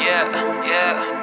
Yeah, yeah.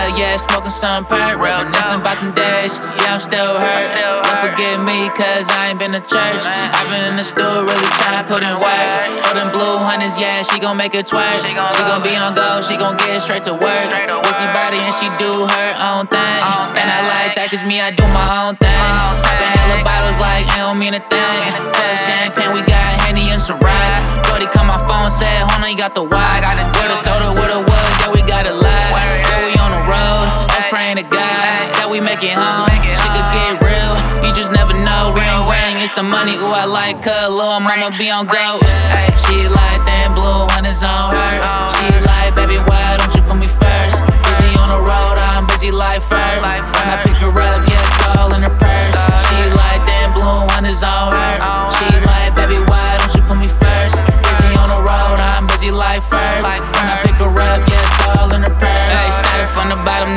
High in the cut, yeah, smoking some perk. Reminiscing about them days, yeah, I'm still hurt. Don't forget me, cause I ain't been to church. I've been in the store, really trying to put in work. For them blue hundreds, yeah, she gon' make it twerk. She gon' be on go, she gon' get straight to work. Busy body and she do her own thing. And I like that, cause me, I do my own thing. Poppin' hella bottles like it don't mean a thing. Fuck champagne, we got Henny and rock. Brody call my phone, said, hold on, you got the whack. Where the soda, where we make it home. She could get real, you just never know. Ring, ring, it's the money, ooh, I like her. Lil' mama be on go. She like them blue hundreds on her.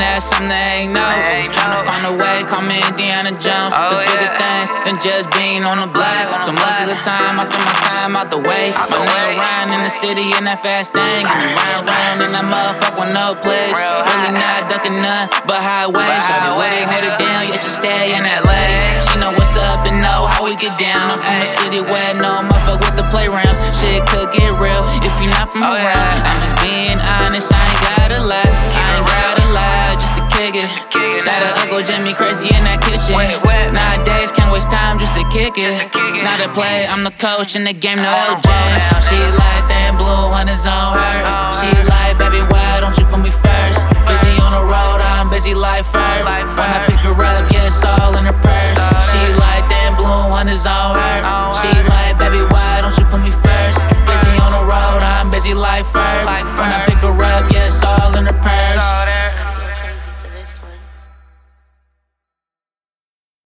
That's something they ain't know. Trying to find a way, call me Indiana Jones. There's bigger things than just being on the block. So most of the time, I spend my time out the way. My nigga riding in the city in that fast thing. And round round in that motherfucker with no place. Really not ducking none but highway. So the way they hold it down, yeah, just stay in LA. She know what's up and know how we get down. I'm from a city where no motherfucker with the playgrounds. Shit could get real if you're not from around. I'm just being honest, I ain't gotta crazy in that kitchen. Nowadays, can't waste time just to kick it. Not a play, I'm the coach in the game, no LJ. She like, damn, blue hunters on her. She like, baby, why don't you put me first?